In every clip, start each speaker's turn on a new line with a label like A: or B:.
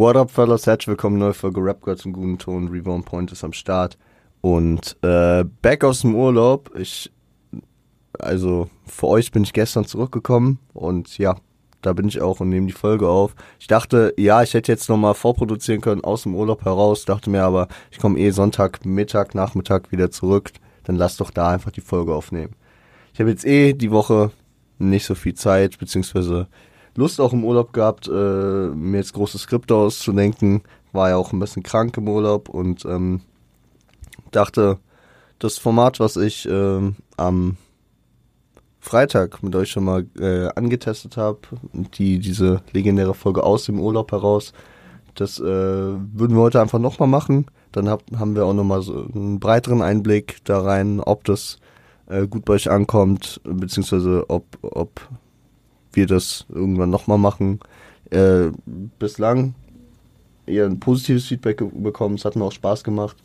A: What up, fellas? Herzlich willkommen, neue Folge Rap Girls im guten Ton. Reborn Point ist am Start. Und äh, back aus dem Urlaub. Ich, also für euch bin ich gestern zurückgekommen und ja, da bin ich auch und nehme die Folge auf. Ich dachte, ja, ich hätte jetzt nochmal vorproduzieren können aus dem Urlaub heraus, dachte mir aber, ich komme eh Sonntag, Mittag, Nachmittag wieder zurück, dann lass doch da einfach die Folge aufnehmen. Ich habe jetzt eh die Woche nicht so viel Zeit, beziehungsweise Lust auch im Urlaub gehabt, äh, mir jetzt große Skripte auszudenken. War ja auch ein bisschen krank im Urlaub und ähm, dachte, das Format, was ich äh, am Freitag mit euch schon mal äh, angetestet habe, die diese legendäre Folge aus dem Urlaub heraus, das äh, würden wir heute einfach nochmal machen. Dann hab, haben wir auch nochmal so einen breiteren Einblick da rein, ob das äh, gut bei euch ankommt, beziehungsweise ob, ob wir das irgendwann nochmal machen. Äh, bislang eher ein positives Feedback bekommen, es hat mir auch Spaß gemacht.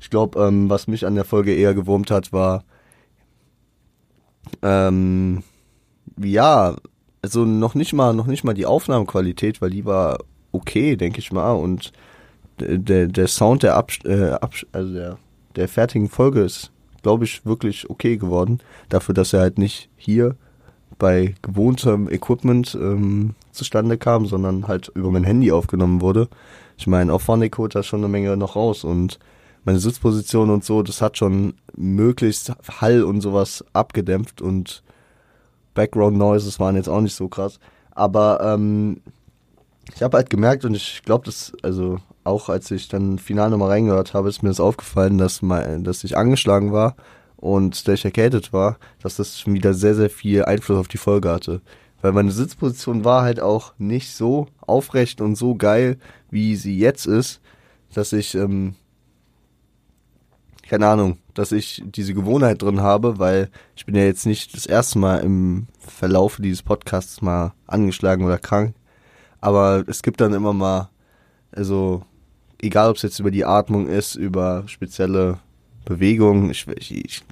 A: Ich glaube, ähm, was mich an der Folge eher gewurmt hat, war, ähm, ja, also noch nicht mal, noch nicht mal die Aufnahmequalität, weil die war okay, denke ich mal. Und der, der Sound der, Abs äh, Abs also der, der fertigen Folge ist, glaube ich, wirklich okay geworden. Dafür, dass er halt nicht hier bei gewohntem Equipment ähm, zustande kam, sondern halt über mein Handy aufgenommen wurde. Ich meine, auf Phonic holt da schon eine Menge noch raus und meine Sitzposition und so, das hat schon möglichst Hall und sowas abgedämpft und Background Noises waren jetzt auch nicht so krass. Aber ähm, ich habe halt gemerkt und ich glaube, dass, also auch als ich dann final nochmal reingehört habe, ist mir das aufgefallen, dass, mein, dass ich angeschlagen war und ich erkältet war, dass das schon wieder sehr, sehr viel Einfluss auf die Folge hatte. Weil meine Sitzposition war halt auch nicht so aufrecht und so geil, wie sie jetzt ist, dass ich ähm, keine Ahnung, dass ich diese Gewohnheit drin habe, weil ich bin ja jetzt nicht das erste Mal im Verlauf dieses Podcasts mal angeschlagen oder krank. Aber es gibt dann immer mal, also egal ob es jetzt über die Atmung ist, über spezielle Bewegungen, ich, ich, ich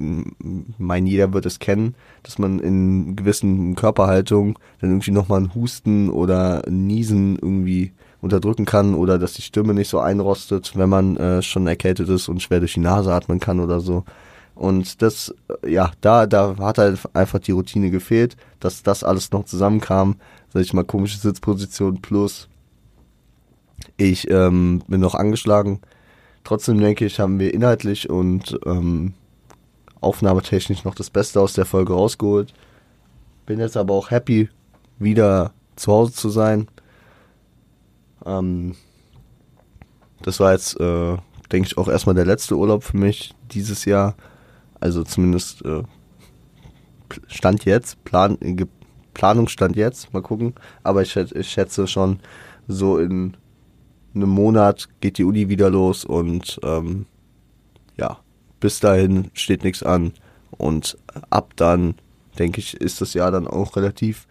A: meine, jeder wird es kennen, dass man in gewissen Körperhaltungen dann irgendwie nochmal ein Husten oder ein Niesen irgendwie unterdrücken kann oder dass die Stimme nicht so einrostet, wenn man äh, schon erkältet ist und schwer durch die Nase atmen kann oder so. Und das, äh, ja, da, da hat halt einfach die Routine gefehlt, dass das alles noch zusammenkam. Sag ich mal, komische Sitzposition plus ich ähm, bin noch angeschlagen. Trotzdem denke ich, haben wir inhaltlich und ähm, aufnahmetechnisch noch das Beste aus der Folge rausgeholt. Bin jetzt aber auch happy, wieder zu Hause zu sein. Ähm, das war jetzt, äh, denke ich, auch erstmal der letzte Urlaub für mich dieses Jahr. Also zumindest äh, Stand jetzt, Plan, Planung stand jetzt, mal gucken. Aber ich, ich schätze schon, so in einem Monat geht die Uni wieder los und ähm, ja, bis dahin steht nichts an. Und ab dann, denke ich, ist das Jahr dann auch relativ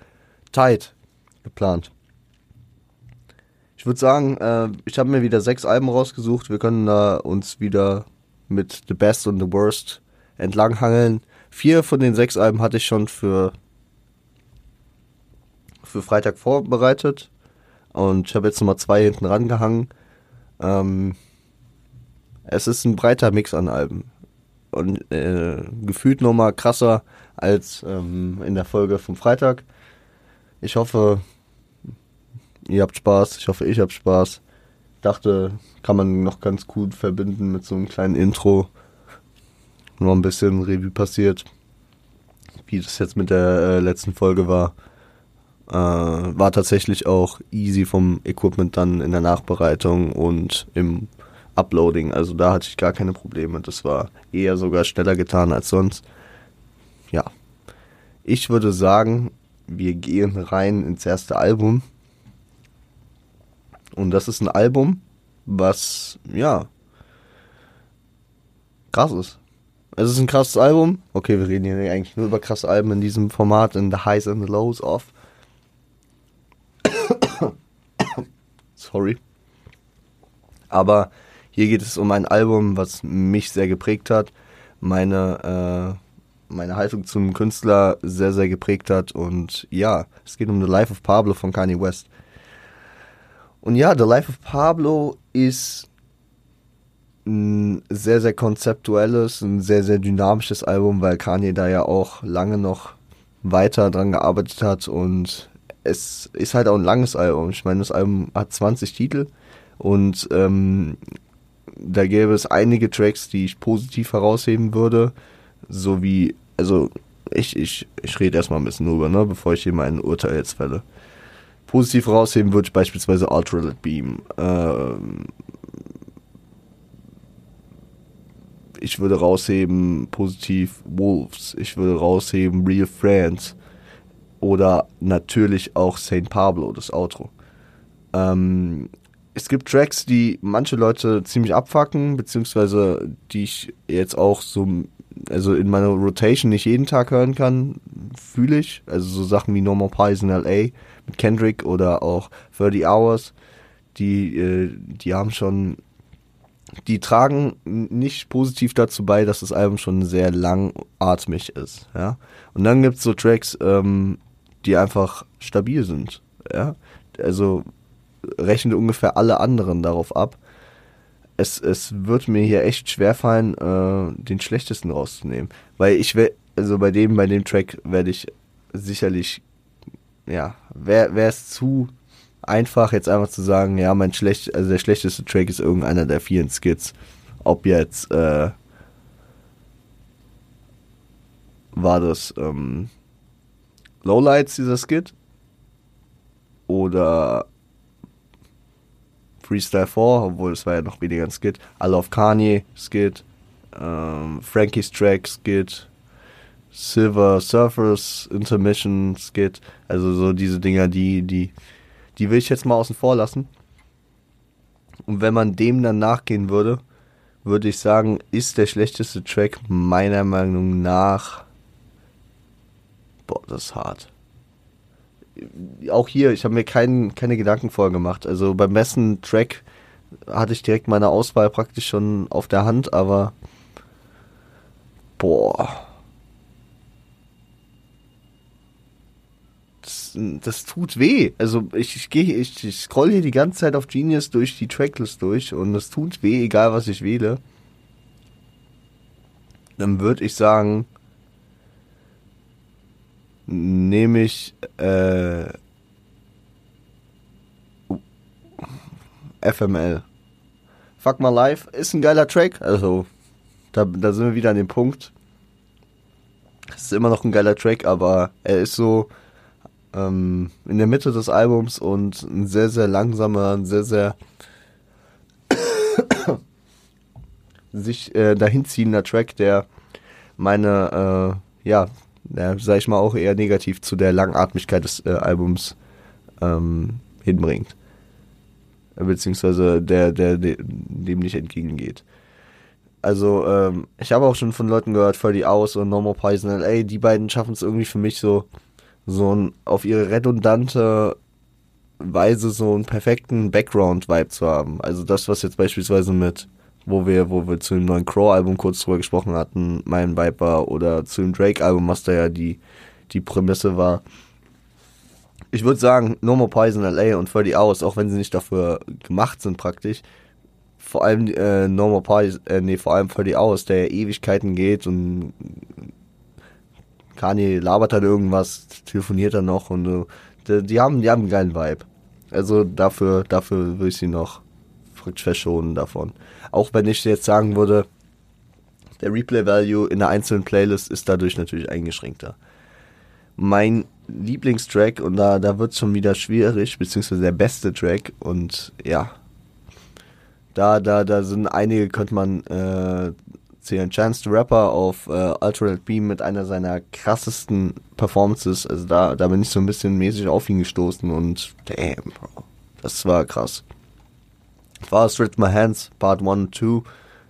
A: tight geplant. Ich würde sagen, äh, ich habe mir wieder sechs Alben rausgesucht. Wir können da uns wieder mit The Best und The Worst entlanghangeln. Vier von den sechs Alben hatte ich schon für, für Freitag vorbereitet. Und ich habe jetzt nochmal zwei hinten rangehangen. Ähm, es ist ein breiter Mix an Alben. Und äh, gefühlt nochmal krasser als ähm, in der Folge vom Freitag. Ich hoffe, ihr habt Spaß. Ich hoffe, ich hab Spaß. Dachte, kann man noch ganz gut verbinden mit so einem kleinen Intro. Nur ein bisschen Revue passiert. Wie das jetzt mit der äh, letzten Folge war. Äh, war tatsächlich auch easy vom Equipment dann in der Nachbereitung und im Uploading. Also da hatte ich gar keine Probleme. Das war eher sogar schneller getan als sonst. Ja. Ich würde sagen, wir gehen rein ins erste Album. Und das ist ein Album, was, ja, krass ist. Es ist ein krasses Album. Okay, wir reden hier eigentlich nur über krasse Alben in diesem Format, in The Highs and the Lows of. Sorry. Aber hier geht es um ein Album, was mich sehr geprägt hat, meine, äh, meine Haltung zum Künstler sehr, sehr geprägt hat. Und ja, es geht um The Life of Pablo von Kanye West. Und ja, The Life of Pablo ist ein sehr, sehr konzeptuelles, ein sehr, sehr dynamisches Album, weil Kanye da ja auch lange noch weiter dran gearbeitet hat und es ist halt auch ein langes Album. Ich meine, das Album hat 20 Titel und ähm, da gäbe es einige Tracks, die ich positiv herausheben würde, so wie, also ich, ich, ich rede erstmal ein bisschen drüber, ne, bevor ich hier mein Urteil jetzt fälle. Positiv herausheben würde ich beispielsweise Ultraviolet Beam. Ähm, ich würde rausheben positiv Wolves. Ich würde rausheben Real Friends. Oder natürlich auch St. Pablo, das Outro. Ähm, es gibt Tracks, die manche Leute ziemlich abfacken, beziehungsweise die ich jetzt auch so, also in meiner Rotation nicht jeden Tag hören kann, fühle ich. Also so Sachen wie No More Pies in L.A. mit Kendrick oder auch 30 Hours, die, äh, die haben schon, die tragen nicht positiv dazu bei, dass das Album schon sehr langatmig ist, ja. Und dann gibt's so Tracks, ähm, die einfach stabil sind, ja. Also rechne ungefähr alle anderen darauf ab. Es, es wird mir hier echt schwerfallen, äh, den schlechtesten rauszunehmen. Weil ich will, also bei dem, bei dem Track werde ich sicherlich, ja, wäre es zu einfach, jetzt einfach zu sagen, ja, mein schlecht, also der schlechteste Track ist irgendeiner der vielen Skits. Ob jetzt, äh, war das, ähm, Lowlights, dieser Skit? Oder Freestyle 4, obwohl es war ja noch weniger ein Skit. I Love Kanye Skit, ähm, Frankie's Track Skit, Silver Surfers Intermission Skit. Also so diese Dinger, die, die, die will ich jetzt mal außen vor lassen. Und wenn man dem dann nachgehen würde, würde ich sagen, ist der schlechteste Track meiner Meinung nach. Boah, das ist hart auch hier, ich habe mir kein, keine Gedanken vorher gemacht. Also beim besten Track hatte ich direkt meine Auswahl praktisch schon auf der Hand, aber boah. Das, das tut weh. Also ich, ich gehe, ich, ich scroll hier die ganze Zeit auf Genius durch die Tracklist durch und es tut weh, egal was ich wähle. Dann würde ich sagen, nehme ich äh, FML. Fuck My Life ist ein geiler Track, also da, da sind wir wieder an dem Punkt. Es ist immer noch ein geiler Track, aber er ist so ähm, in der Mitte des Albums und ein sehr, sehr langsamer, ein sehr, sehr sich äh, dahinziehender Track, der meine, äh, ja, ja, sag ich mal, auch eher negativ zu der Langatmigkeit des äh, Albums ähm, hinbringt. Beziehungsweise der, der, der dem nicht entgegengeht. Also, ähm, ich habe auch schon von Leuten gehört, Freddy Aus und Normal Poison LA, die beiden schaffen es irgendwie für mich so, so ein, auf ihre redundante Weise so einen perfekten Background-Vibe zu haben. Also das, was jetzt beispielsweise mit wo wir, wo wir zu dem neuen Crow-Album kurz drüber gesprochen hatten, mein Viper, oder zu dem Drake-Album, was da ja die, die Prämisse war. Ich würde sagen, No More Poison LA und 30 Hours, auch wenn sie nicht dafür gemacht sind praktisch, vor allem äh, No More Poison, äh, nee, vor allem 30 Hours, der Ewigkeiten geht und Kanye labert dann irgendwas, telefoniert dann noch und so. Die, haben, die haben einen geilen Vibe. Also dafür, dafür würde ich sie noch verschonen davon. Auch wenn ich jetzt sagen würde, der Replay-Value in der einzelnen Playlist ist dadurch natürlich eingeschränkter. Mein Lieblingstrack, und da, da wird es schon wieder schwierig, beziehungsweise der beste Track, und ja, da, da, da sind einige, könnte man äh, zählen. Chance the Rapper auf äh, Ultra Beam mit einer seiner krassesten Performances. Also da, da bin ich so ein bisschen mäßig auf ihn gestoßen und damn, Bro. Das war krass. Fast With My Hands, Part 1 und 2,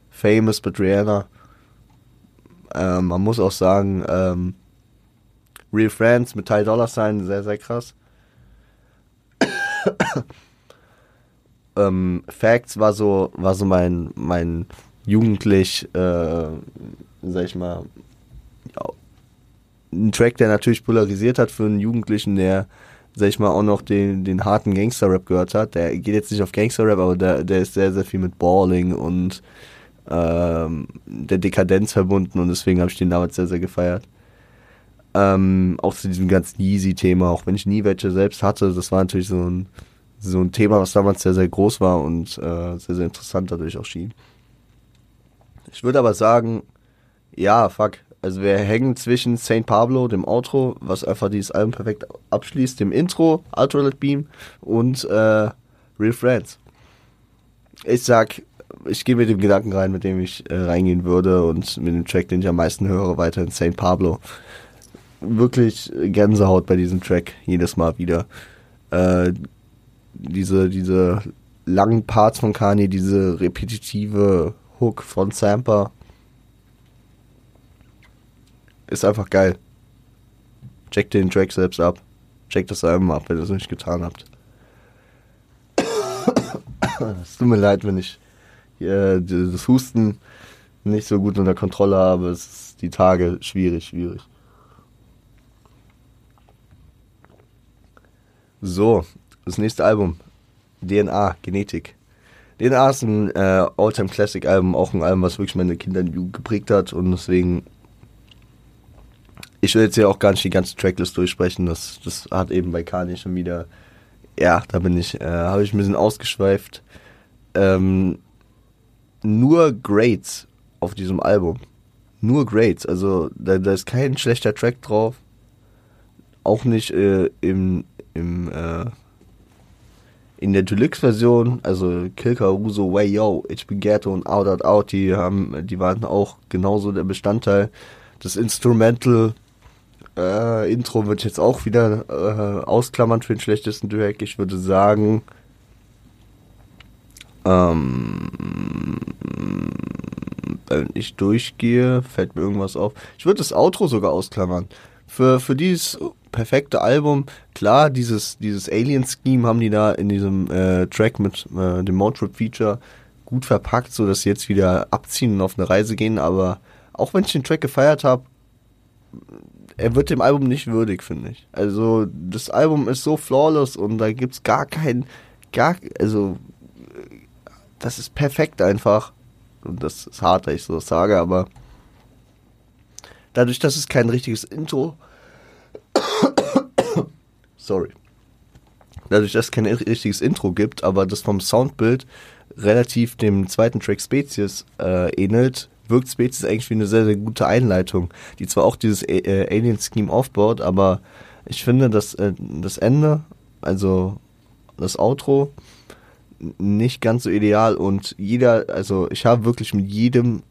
A: Famous mit Rihanna. Ähm, man muss auch sagen, ähm, Real Friends mit Ty Dollar Sign, sehr, sehr krass. ähm, Facts war so, war so mein, mein jugendlich, äh, sag ich mal, ja, ein Track, der natürlich polarisiert hat für einen Jugendlichen, der sag ich mal, auch noch den, den harten Gangster-Rap gehört hat. Der geht jetzt nicht auf Gangster-Rap, aber der, der ist sehr, sehr viel mit Balling und ähm, der Dekadenz verbunden und deswegen habe ich den damals sehr, sehr gefeiert. Ähm, auch zu diesem ganzen Yeezy-Thema, auch wenn ich nie welche selbst hatte, das war natürlich so ein, so ein Thema, was damals sehr, sehr groß war und äh, sehr, sehr interessant dadurch auch schien. Ich würde aber sagen, ja, fuck. Also wir hängen zwischen St. Pablo, dem Outro, was einfach dieses Album perfekt abschließt, dem Intro, Ultralight Beam und äh, Real Friends. Ich sag, ich gehe mit dem Gedanken rein, mit dem ich äh, reingehen würde und mit dem Track, den ich am meisten höre, weiter in St. Pablo. Wirklich Gänsehaut bei diesem Track, jedes Mal wieder. Äh, diese, diese langen Parts von Kanye, diese repetitive Hook von Samper. Ist einfach geil. Checkt den Track selbst ab. Checkt das Album ab, wenn ihr es nicht getan habt. es tut mir leid, wenn ich äh, das Husten nicht so gut unter Kontrolle habe. Es ist die Tage schwierig, schwierig. So, das nächste Album. DNA, Genetik. DNA ist ein äh, Alltime Classic Album, auch ein Album, was wirklich meine Kinder geprägt hat und deswegen ich will jetzt ja auch gar nicht die ganze Tracklist durchsprechen, das, das hat eben bei Kanye schon wieder, ja, da bin ich, äh, habe ich ein bisschen ausgeschweift. Ähm, nur Grades auf diesem Album. Nur Grades. Also da, da ist kein schlechter Track drauf. Auch nicht äh, im, im äh, in der Deluxe-Version, also Kilka, Russo, Way Yo, bin Ghetto und Out Out Out, die haben, die waren auch genauso der Bestandteil. Das Instrumental äh, Intro wird jetzt auch wieder äh, ausklammern für den schlechtesten Track. Ich würde sagen, ähm, wenn ich durchgehe, fällt mir irgendwas auf. Ich würde das Outro sogar ausklammern. Für, für dieses perfekte Album, klar, dieses, dieses Alien-Scheme haben die da in diesem äh, Track mit äh, dem Motrip-Feature gut verpackt, so dass sie jetzt wieder abziehen und auf eine Reise gehen, aber auch wenn ich den Track gefeiert habe, er wird dem Album nicht würdig, finde ich. Also, das Album ist so flawless und da gibt's gar keinen, gar, also das ist perfekt einfach. Und das ist hart, dass ich so sage, aber dadurch, dass es kein richtiges Intro. sorry. Dadurch, dass es kein richtiges Intro gibt, aber das vom Soundbild relativ dem zweiten Track Spezies äh, ähnelt, wirkt Spezies eigentlich wie eine sehr, sehr gute Einleitung, die zwar auch dieses äh, Alien-Scheme aufbaut, aber ich finde, dass äh, das Ende, also das Outro, nicht ganz so ideal und jeder, also ich habe wirklich mit jedem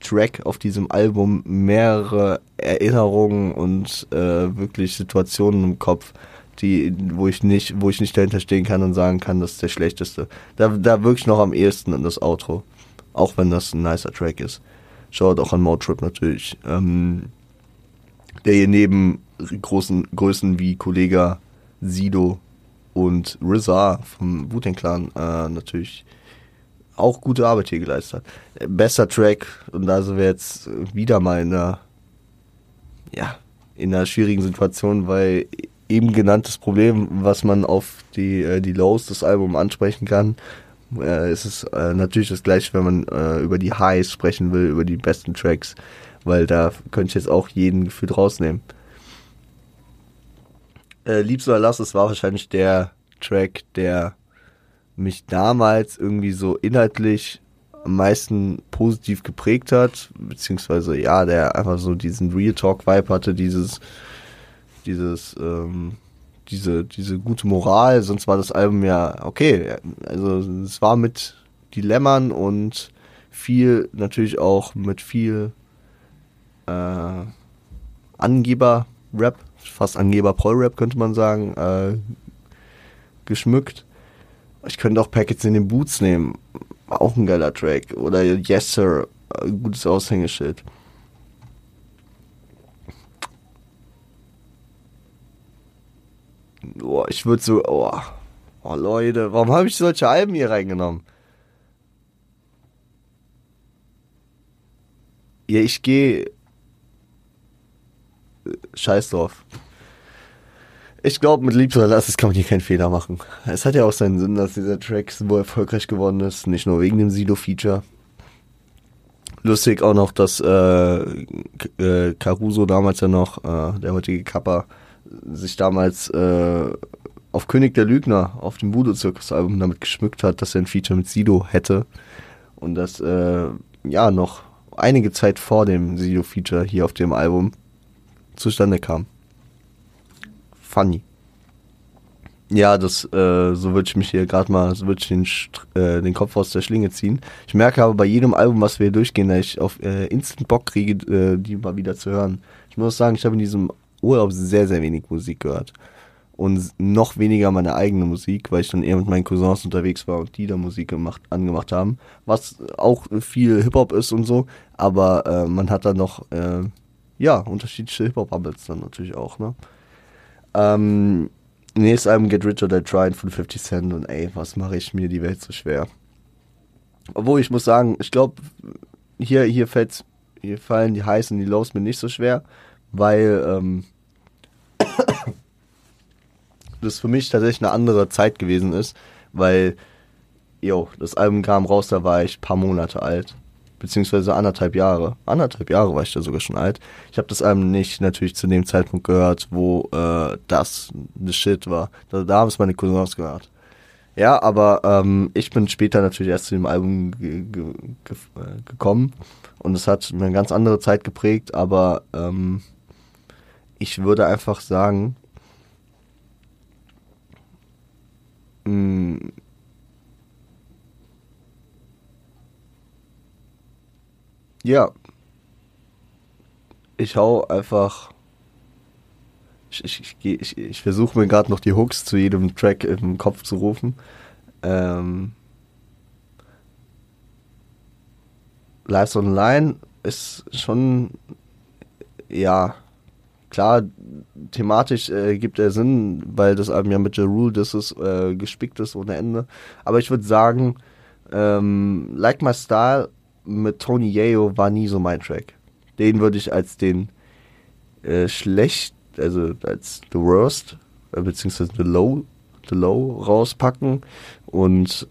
A: Track auf diesem Album mehrere Erinnerungen und äh, wirklich Situationen im Kopf, die, wo ich nicht, wo ich nicht dahinter stehen kann und sagen kann, das ist der schlechteste. Da, da wirklich noch am ehesten an das Outro. Auch wenn das ein nicer Track ist. Schaut auch an Motrip natürlich. Ähm, der hier neben großen Größen wie Kollega Sido und RZA vom wu Clan äh, natürlich auch gute Arbeit hier geleistet hat. Besser Track und da sind wir jetzt wieder mal in einer, ja, in einer schwierigen Situation, weil eben genanntes Problem, was man auf die, äh, die Lows des Albums ansprechen kann, äh, ist es äh, natürlich das gleiche, wenn man äh, über die Highs sprechen will, über die besten Tracks, weil da könnte ich jetzt auch jeden gefühlt rausnehmen. Äh, Liebst oder Lass, es war wahrscheinlich der Track, der mich damals irgendwie so inhaltlich am meisten positiv geprägt hat, beziehungsweise ja, der einfach so diesen Real Talk Vibe hatte, dieses, dieses, ähm, diese, diese gute Moral, sonst war das Album ja okay. Also es war mit Dilemmern und viel, natürlich auch mit viel äh, Angeber-Rap fast Angeber Paul-Rap, könnte man sagen, äh, geschmückt. Ich könnte auch Packets in den Boots nehmen. Auch ein geiler Track. Oder Yes Sir, ein gutes Aushängeschild. Boah, ich würde so, oh, oh Leute, warum habe ich solche Alben hier reingenommen? Ja, ich gehe Scheiß drauf. Ich glaube, mit Liebst oder Lass kann man hier keinen Fehler machen. Es hat ja auch seinen Sinn, dass dieser Track so erfolgreich geworden ist. Nicht nur wegen dem Sido-Feature. Lustig auch noch, dass äh, äh, Caruso damals ja noch, äh, der heutige Kappa, sich damals äh, auf König der Lügner auf dem Budo-Zirkus-Album damit geschmückt hat, dass er ein Feature mit Sido hätte. Und das, äh, ja, noch einige Zeit vor dem Sido-Feature hier auf dem Album zustande kam. Funny. Ja, das, äh, so würde ich mich hier gerade mal, so würde ich den, äh, den Kopf aus der Schlinge ziehen. Ich merke aber bei jedem Album, was wir hier durchgehen, dass ich auf äh, Instant Bock kriege, äh, die mal wieder zu hören. Ich muss sagen, ich habe in diesem Urlaub sehr, sehr wenig Musik gehört. Und noch weniger meine eigene Musik, weil ich dann eher mit meinen Cousins unterwegs war und die da Musik gemacht, angemacht haben. Was auch viel Hip-Hop ist und so, aber äh, man hat dann noch, äh, ja, unterschiedliche Hip-Hop-Bubbles dann natürlich auch, ne? Ähm, nächstes Album Get Rich or Die Trying von 50 Cent und ey, was mache ich mir die Welt so schwer? Obwohl ich muss sagen, ich glaube, hier, hier hier fallen die Highs und die Lows mir nicht so schwer, weil ähm, das für mich tatsächlich eine andere Zeit gewesen ist, weil, jo, das Album kam raus, da war ich ein paar Monate alt beziehungsweise anderthalb Jahre. Anderthalb Jahre war ich da sogar schon alt. Ich habe das Album nicht natürlich zu dem Zeitpunkt gehört, wo äh, das the shit war. Da, da haben es meine Cousins gehört. Ja, aber ähm, ich bin später natürlich erst zu dem Album ge ge ge äh, gekommen und es hat eine ganz andere Zeit geprägt, aber ähm, ich würde einfach sagen, mh, mm, Ja. Ich hau einfach. Ich, ich, ich, ich, ich versuche mir gerade noch die Hooks zu jedem Track im Kopf zu rufen. Ähm, Lives Online ist schon, ja, klar, thematisch äh, gibt er Sinn, weil das Album ja mit The Rule ist, äh, gespickt ist ohne Ende. Aber ich würde sagen, ähm, Like My Style mit Tony Yayo war nie so mein Track. Den würde ich als den äh, schlecht, also als the worst, äh, beziehungsweise the low, the low rauspacken und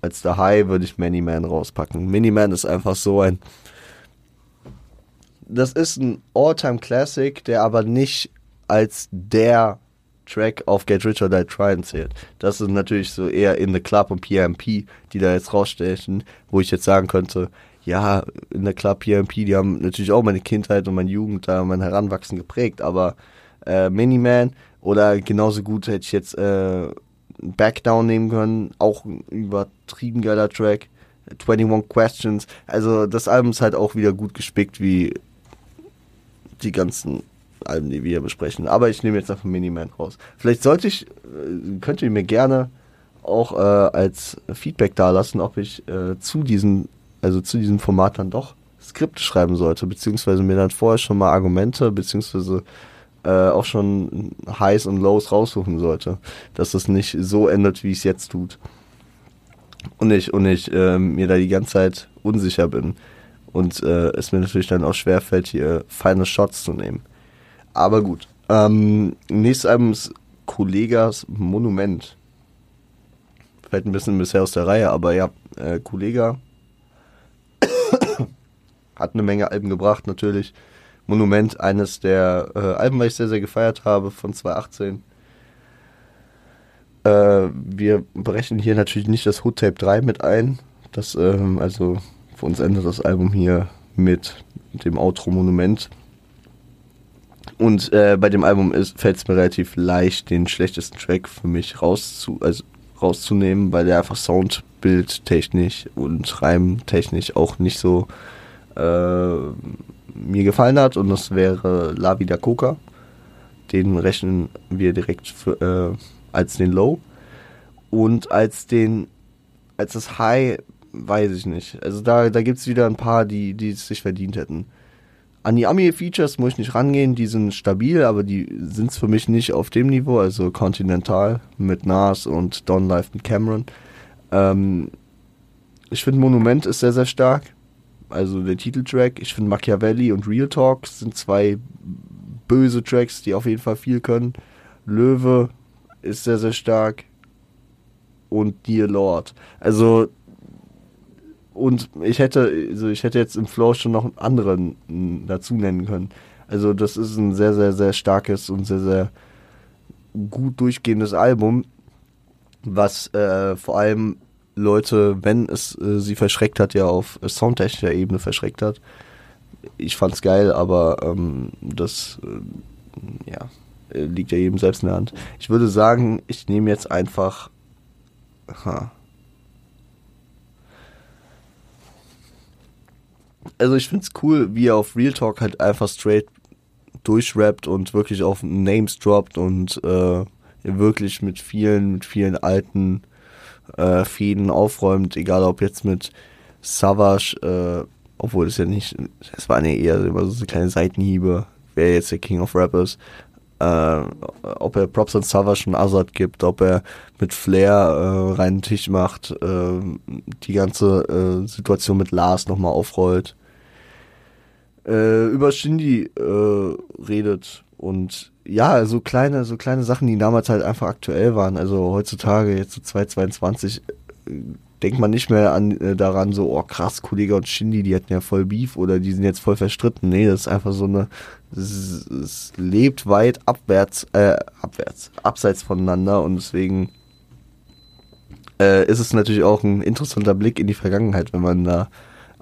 A: als the high würde ich Many Man rauspacken. Many Man ist einfach so ein, das ist ein All-Time Classic, der aber nicht als der Track auf Get Rich or Die Trying zählt. Das ist natürlich so eher in the Club und PMP, die da jetzt rausstechen, wo ich jetzt sagen könnte, ja, in der Club PMP, die haben natürlich auch meine Kindheit und meine Jugend da, mein Heranwachsen geprägt, aber äh, Miniman oder genauso gut hätte ich jetzt äh, Backdown nehmen können, auch ein übertrieben geiler Track. 21 Questions, also das Album ist halt auch wieder gut gespickt wie die ganzen Alben, die wir hier besprechen. Aber ich nehme jetzt einfach Miniman raus. Vielleicht sollte ich, äh, könnt ihr mir gerne auch äh, als Feedback da lassen, ob ich äh, zu diesen also zu diesem Format dann doch Skripte schreiben sollte, beziehungsweise mir dann vorher schon mal Argumente, beziehungsweise äh, auch schon Highs und Lows raussuchen sollte, dass das nicht so endet, wie es jetzt tut. Und ich, und ich äh, mir da die ganze Zeit unsicher bin. Und äh, es mir natürlich dann auch schwerfällt, hier feine Shots zu nehmen. Aber gut. Ähm, nächstes Album ist Kollegas Monument. Fällt ein bisschen bisher aus der Reihe, aber ja, äh, Kollega hat eine Menge Alben gebracht, natürlich. Monument, eines der äh, Alben, was ich sehr, sehr gefeiert habe, von 2018. Äh, wir berechnen hier natürlich nicht das Hood Tape 3 mit ein. Das, ähm, also für uns endet das Album hier mit dem Outro Monument. Und äh, bei dem Album fällt es mir relativ leicht, den schlechtesten Track für mich rauszu, also rauszunehmen, weil der einfach soundbildtechnisch und reimtechnisch auch nicht so äh, mir gefallen hat und das wäre La Vida Coca. Den rechnen wir direkt für, äh, als den Low. Und als den, als das High, weiß ich nicht. Also da, da gibt es wieder ein paar, die, die es sich verdient hätten. An die Ami-Features muss ich nicht rangehen, die sind stabil, aber die sind es für mich nicht auf dem Niveau, also Continental mit Nas und Don Life mit Cameron. Ähm, ich finde Monument ist sehr, sehr stark also der Titeltrack. Ich finde Machiavelli und Real Talk sind zwei böse Tracks, die auf jeden Fall viel können. Löwe ist sehr, sehr stark und Dear Lord. Also und ich hätte, also ich hätte jetzt im Flow schon noch einen anderen dazu nennen können. Also das ist ein sehr, sehr, sehr starkes und sehr, sehr gut durchgehendes Album, was äh, vor allem Leute, wenn es äh, sie verschreckt hat, ja auf soundtechnischer Ebene verschreckt hat. Ich fand's geil, aber ähm, das äh, ja, liegt ja jedem selbst in der Hand. Ich würde sagen, ich nehme jetzt einfach. Ha. Also ich find's cool, wie er auf Real Talk halt einfach straight durchrappt und wirklich auf Names droppt und äh, wirklich mit vielen, mit vielen alten äh, Fäden aufräumt, egal ob jetzt mit Savage, äh, obwohl es ja nicht, es waren ja eher immer so kleine Seitenhiebe, wer jetzt der King of Rappers, äh, ob er Props an Savage und Azad gibt, ob er mit Flair äh, reinen Tisch macht, äh, die ganze äh, Situation mit Lars nochmal aufrollt äh, über Shindy äh, redet und ja, so kleine, so kleine Sachen, die damals halt einfach aktuell waren. Also heutzutage, jetzt so 2022, äh, denkt man nicht mehr an äh, daran, so, oh krass, Kollege und Shindy, die hatten ja voll Beef oder die sind jetzt voll verstritten. Nee, das ist einfach so eine, es, es lebt weit abwärts, äh, abwärts, abseits voneinander und deswegen äh, ist es natürlich auch ein interessanter Blick in die Vergangenheit, wenn man da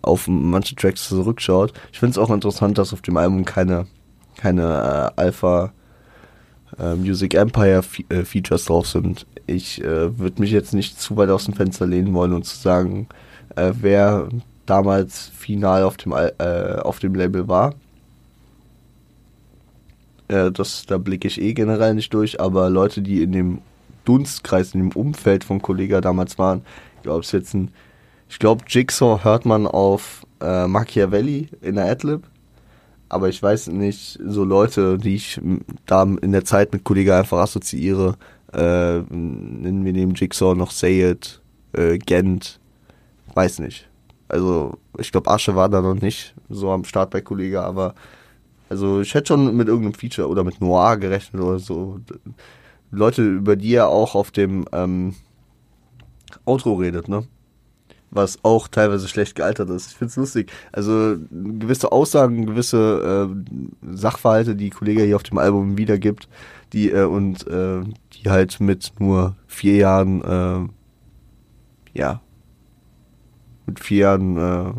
A: auf manche Tracks zurückschaut. Ich finde es auch interessant, dass auf dem Album keine, keine äh, Alpha äh, Music Empire Fe äh, Features drauf sind. Ich äh, würde mich jetzt nicht zu weit aus dem Fenster lehnen wollen und zu sagen, äh, wer damals final auf dem, äh, auf dem Label war. das, da blicke ich eh generell nicht durch, aber Leute, die in dem Dunstkreis, in dem Umfeld von Kollega damals waren, ich glaube, es jetzt ein ich glaube, Jigsaw hört man auf äh, Machiavelli in der Adlib. Aber ich weiß nicht, so Leute, die ich da in der Zeit mit Kollege einfach assoziiere, äh, nennen wir neben Jigsaw noch Sayed, äh, Gent, weiß nicht. Also, ich glaube, Asche war da noch nicht so am Start bei Kollege, aber also ich hätte schon mit irgendeinem Feature oder mit Noir gerechnet oder so. Leute, über die er auch auf dem ähm, Outro redet, ne? Was auch teilweise schlecht gealtert ist. Ich finde es lustig. Also gewisse Aussagen, gewisse äh, Sachverhalte, die Kollege hier auf dem Album wiedergibt, die äh, und äh, die halt mit nur vier Jahren, äh, ja, mit vier Jahren, äh,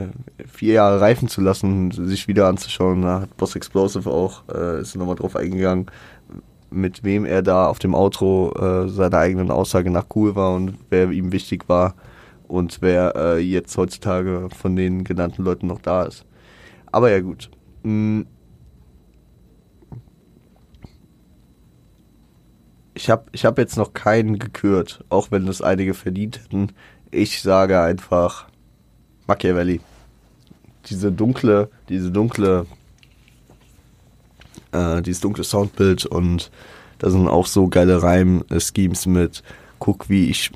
A: äh, vier Jahre reifen zu lassen, sich wieder anzuschauen. Da hat Boss Explosive auch, ist nochmal drauf eingegangen, mit wem er da auf dem Outro äh, seiner eigenen Aussage nach cool war und wer ihm wichtig war und wer äh, jetzt heutzutage von den genannten Leuten noch da ist. Aber ja gut. Hm. Ich habe ich hab jetzt noch keinen gekürt, auch wenn das einige verdient hätten. Ich sage einfach Machiavelli. Diese dunkle, diese dunkle äh, dieses dunkle Soundbild und da sind auch so geile Reim-Schemes mit, guck wie ich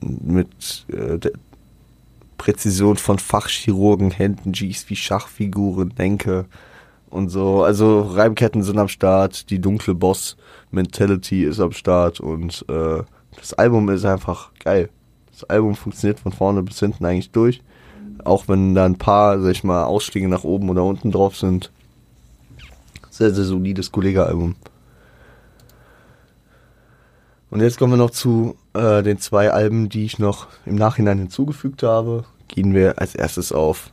A: mit äh, Präzision von Fachchirurgen Händen Gs wie Schachfiguren denke und so. Also Reimketten sind am Start, die dunkle Boss-Mentality ist am Start und äh, das Album ist einfach geil. Das Album funktioniert von vorne bis hinten eigentlich durch. Auch wenn da ein paar, sag ich mal, Ausstiege nach oben oder unten drauf sind, sehr, sehr solides Kollege-Album. Und jetzt kommen wir noch zu äh, den zwei Alben, die ich noch im Nachhinein hinzugefügt habe. Gehen wir als erstes auf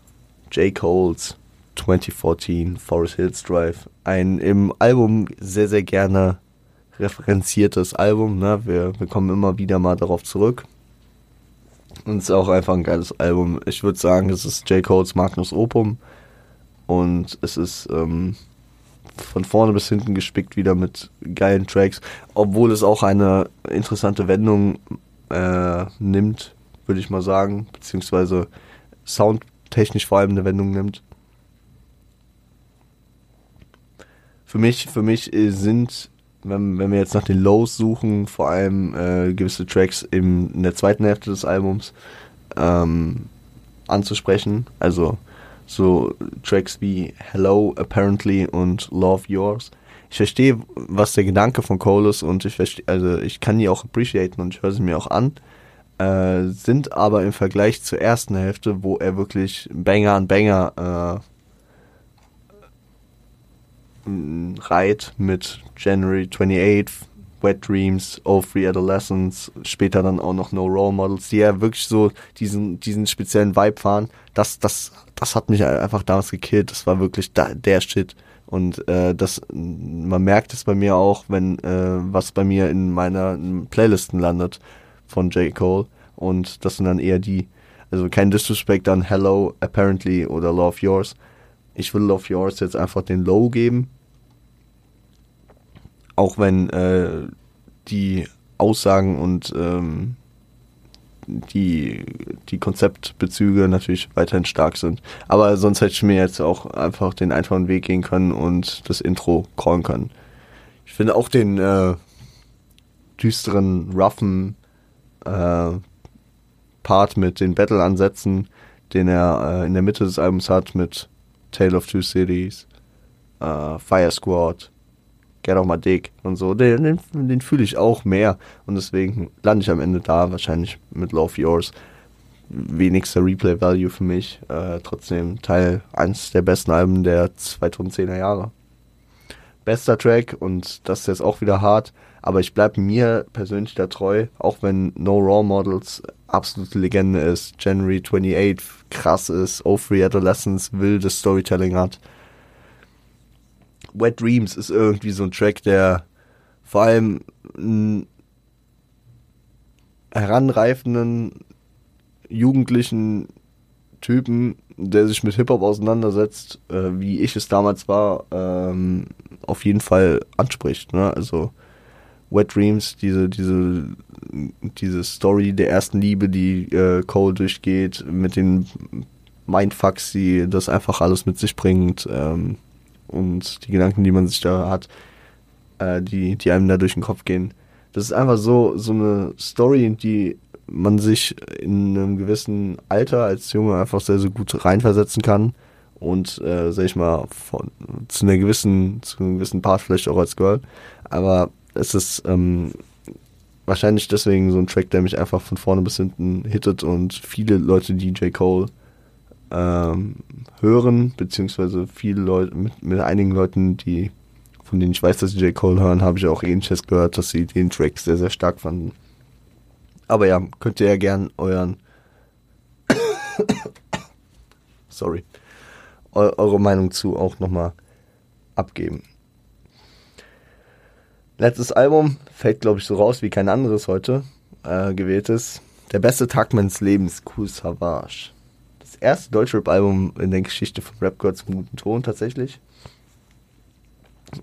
A: J. Cole's 2014 Forest Hills Drive. Ein im Album sehr, sehr gerne referenziertes Album. Ne? Wir, wir kommen immer wieder mal darauf zurück. Und es ist auch einfach ein geiles Album. Ich würde sagen, es ist J. Cole's Magnus Opum. Und es ist ähm, von vorne bis hinten gespickt wieder mit geilen Tracks, obwohl es auch eine interessante Wendung äh, nimmt, würde ich mal sagen, beziehungsweise soundtechnisch vor allem eine Wendung nimmt. Für mich, für mich sind, wenn, wenn wir jetzt nach den Lows suchen, vor allem äh, gewisse Tracks im, in der zweiten Hälfte des Albums ähm, anzusprechen. Also so Tracks wie Hello Apparently und Love Yours. ich verstehe, was der Gedanke von Cole ist und ich verstehe, also ich kann die auch appreciaten und ich höre sie mir auch an. Äh, sind aber im Vergleich zur ersten Hälfte, wo er wirklich Banger an Banger äh, reiht mit January 28th, Wet Dreams, Oh Free Adolescence, später dann auch noch No Role Models, die ja wirklich so diesen, diesen speziellen Vibe fahren. Das, das, das hat mich einfach damals gekillt. Das war wirklich da, der Shit. Und äh, das, man merkt es bei mir auch, wenn äh, was bei mir in meiner Playlisten landet von J. Cole. Und das sind dann eher die, also kein Disrespect an Hello, Apparently oder Love Yours. Ich will Love Yours jetzt einfach den Low geben, auch wenn äh, die Aussagen und ähm, die, die Konzeptbezüge natürlich weiterhin stark sind. Aber sonst hätte ich mir jetzt auch einfach den einfachen Weg gehen können und das Intro callen können. Ich finde auch den äh, düsteren, roughen äh, Part mit den Battle-Ansätzen, den er äh, in der Mitte des Albums hat mit Tale of Two Cities, äh, Fire Squad, Get Off My Dick und so, den, den, den fühle ich auch mehr. Und deswegen lande ich am Ende da, wahrscheinlich mit Love Yours. Wenigster Replay-Value für mich. Äh, trotzdem Teil eines der besten Alben der 2010er Jahre. Bester Track und das ist jetzt auch wieder hart, aber ich bleibe mir persönlich da treu, auch wenn No Raw Models absolute Legende ist, January 28 krass ist, Oh Free Adolescence wildes Storytelling hat Wet Dreams ist irgendwie so ein Track, der vor allem einen heranreifenden jugendlichen Typen, der sich mit Hip-Hop auseinandersetzt, äh, wie ich es damals war, ähm, auf jeden Fall anspricht. Ne? Also Wet Dreams, diese, diese, diese Story der ersten Liebe, die äh, Cole durchgeht, mit den Mindfucks, die das einfach alles mit sich bringt. Ähm, und die Gedanken, die man sich da hat, äh, die, die einem da durch den Kopf gehen. Das ist einfach so, so eine Story, die man sich in einem gewissen Alter als Junge einfach sehr, sehr gut reinversetzen kann. Und, äh, sag ich mal, von, zu einer gewissen, zu einem gewissen Part vielleicht auch als Girl. Aber es ist ähm, wahrscheinlich deswegen so ein Track, der mich einfach von vorne bis hinten hittet und viele Leute, die J. Cole ähm, hören, beziehungsweise viele Leute, mit, mit einigen Leuten, die, von denen ich weiß, dass sie J. Cole hören, habe ich auch ähnliches gehört, dass sie den Track sehr, sehr stark fanden. Aber ja, könnt ihr ja gern euren sorry, eu eure Meinung zu auch nochmal abgeben. Letztes Album fällt, glaube ich, so raus wie kein anderes heute äh, gewähltes. Der beste Tag meines Lebens, Cool Savage erste Deutschrap-Album in der Geschichte von Rap gehört zum guten Ton tatsächlich.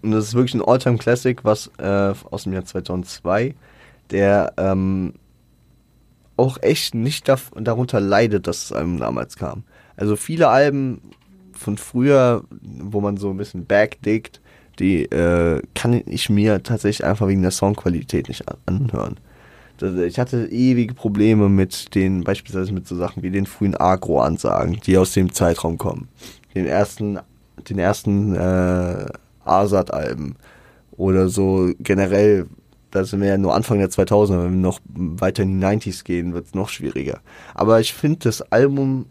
A: Und das ist wirklich ein All-Time-Classic, was äh, aus dem Jahr 2002, der ähm, auch echt nicht darunter leidet, dass das Album damals kam. Also viele Alben von früher, wo man so ein bisschen backdickt, die äh, kann ich mir tatsächlich einfach wegen der Songqualität nicht anhören ich hatte ewige Probleme mit den, beispielsweise mit so Sachen wie den frühen Agro-Ansagen, die aus dem Zeitraum kommen. Den ersten, den ersten äh, Asat-Alben oder so generell, da sind wir ja nur Anfang der 2000er, wenn wir noch weiter in die 90s gehen, wird es noch schwieriger. Aber ich finde das Album,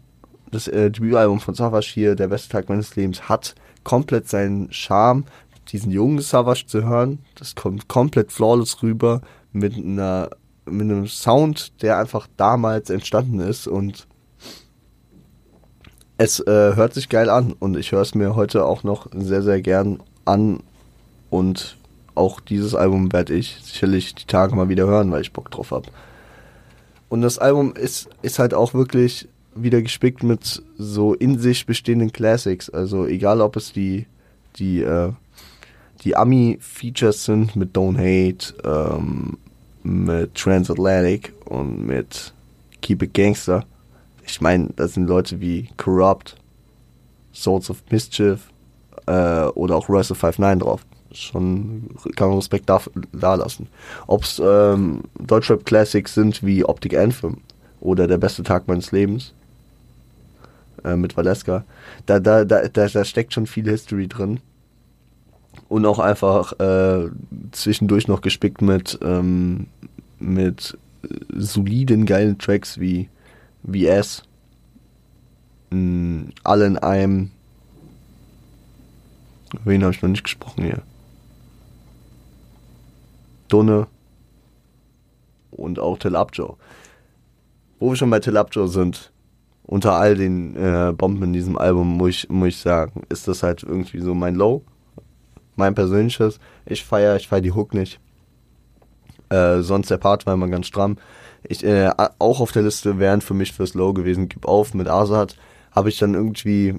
A: das äh, Debütalbum von Savage hier, Der beste Tag meines Lebens, hat komplett seinen Charme, diesen jungen Savage zu hören. Das kommt komplett flawless rüber mit einer mit einem Sound, der einfach damals entstanden ist und es äh, hört sich geil an und ich höre es mir heute auch noch sehr, sehr gern an und auch dieses Album werde ich sicherlich die Tage mal wieder hören, weil ich Bock drauf habe. Und das Album ist, ist halt auch wirklich wieder gespickt mit so in sich bestehenden Classics. Also egal ob es die, die, äh, die Ami-Features sind mit Don't Hate, ähm, mit Transatlantic und mit Keep It Gangster. Ich meine, da sind Leute wie Corrupt, Souls of Mischief äh, oder auch Russell 59 drauf. Schon kann man Respekt da, da lassen. Ob es ähm, Deutschrap Classics sind wie Optic Anthem oder Der beste Tag meines Lebens äh, mit Valeska, da, da, da, da, da steckt schon viel History drin. Und auch einfach äh, zwischendurch noch gespickt mit, ähm, mit soliden, geilen Tracks wie, wie S. Mm, alle in einem. Wen habe ich noch nicht gesprochen hier? Dunne und auch Telabjo. Wo wir schon bei Telabjo sind, unter all den äh, Bomben in diesem Album, muss ich, muss ich sagen, ist das halt irgendwie so mein Low. Mein persönliches. Ich feiere, ich feiere die Hook nicht. Äh, sonst der Part war immer ganz stramm. Ich, äh, auch auf der Liste wären für mich fürs Low gewesen, Gib auf mit Azad. Habe ich dann irgendwie,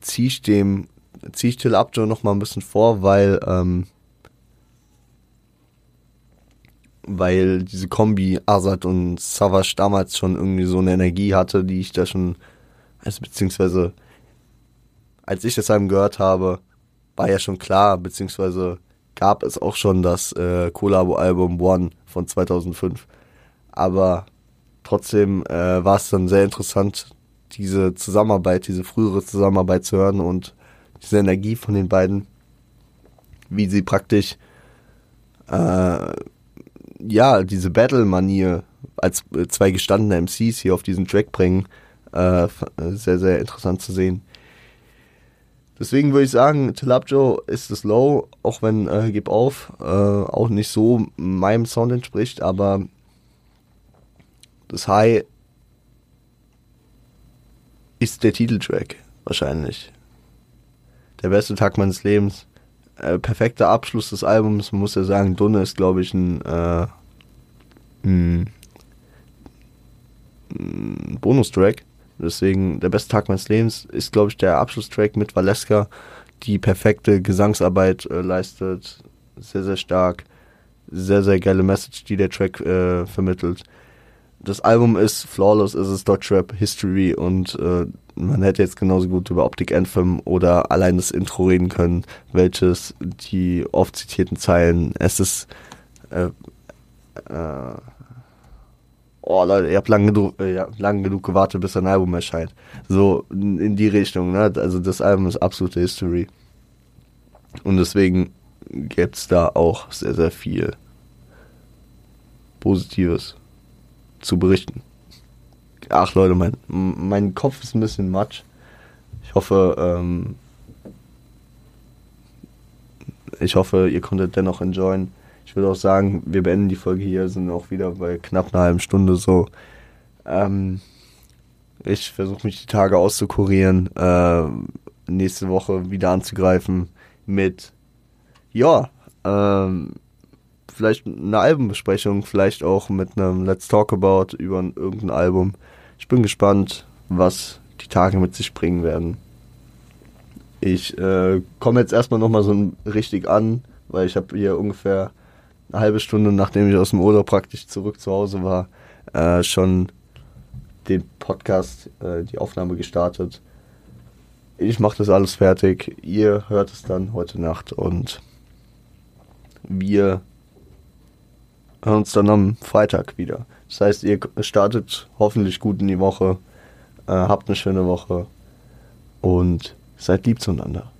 A: zieh ich dem, zieh ich Till Abjo noch mal ein bisschen vor, weil, ähm, weil diese Kombi Azad und Savage damals schon irgendwie so eine Energie hatte, die ich da schon, also beziehungsweise als ich das Album gehört habe, war ja schon klar, beziehungsweise gab es auch schon das äh, Collabo-Album One von 2005. Aber trotzdem äh, war es dann sehr interessant, diese Zusammenarbeit, diese frühere Zusammenarbeit zu hören und diese Energie von den beiden, wie sie praktisch äh, ja, diese Battle-Manier als zwei gestandene MCs hier auf diesen Track bringen, äh, sehr, sehr interessant zu sehen. Deswegen würde ich sagen, Tilapjo ist das Low, auch wenn äh, Gib auf äh, auch nicht so meinem Sound entspricht, aber das High ist der Titeltrack wahrscheinlich. Der beste Tag meines Lebens äh, perfekter Abschluss des Albums. Man muss ja sagen, Dunne ist, glaube ich, ein, äh, ein Bonustrack. Deswegen, der beste Tag meines Lebens ist, glaube ich, der Abschlusstrack mit Valeska, die perfekte Gesangsarbeit äh, leistet. Sehr, sehr stark. Sehr, sehr geile Message, die der Track äh, vermittelt. Das Album ist flawless, es ist Deutschrap History und äh, man hätte jetzt genauso gut über Optic Anthem oder allein das Intro reden können, welches die oft zitierten Zeilen, es ist äh, äh, oh Leute, ihr habt lang genug, äh, lang genug gewartet, bis ein Album erscheint. So in, die Richtung, ne? Also das Album ist absolute History. Und deswegen gibt's da auch sehr, sehr viel Positives zu berichten. Ach Leute, mein, mein Kopf ist ein bisschen matsch. Ich hoffe, ähm, ich hoffe, ihr konntet dennoch enjoyen. Ich würde auch sagen, wir beenden die Folge hier, sind auch wieder bei knapp einer halben Stunde so. Ähm, ich versuche mich die Tage auszukurieren, äh, nächste Woche wieder anzugreifen mit, ja, ähm, vielleicht eine Albumbesprechung, vielleicht auch mit einem Let's Talk About über irgendein Album. Ich bin gespannt, was die Tage mit sich bringen werden. Ich äh, komme jetzt erstmal nochmal so richtig an, weil ich habe hier ungefähr eine halbe Stunde, nachdem ich aus dem Urlaub praktisch zurück zu Hause war, äh, schon den Podcast, äh, die Aufnahme gestartet. Ich mache das alles fertig. Ihr hört es dann heute Nacht und wir hören uns dann am Freitag wieder. Das heißt, ihr startet hoffentlich gut in die Woche, äh, habt eine schöne Woche und seid lieb zueinander.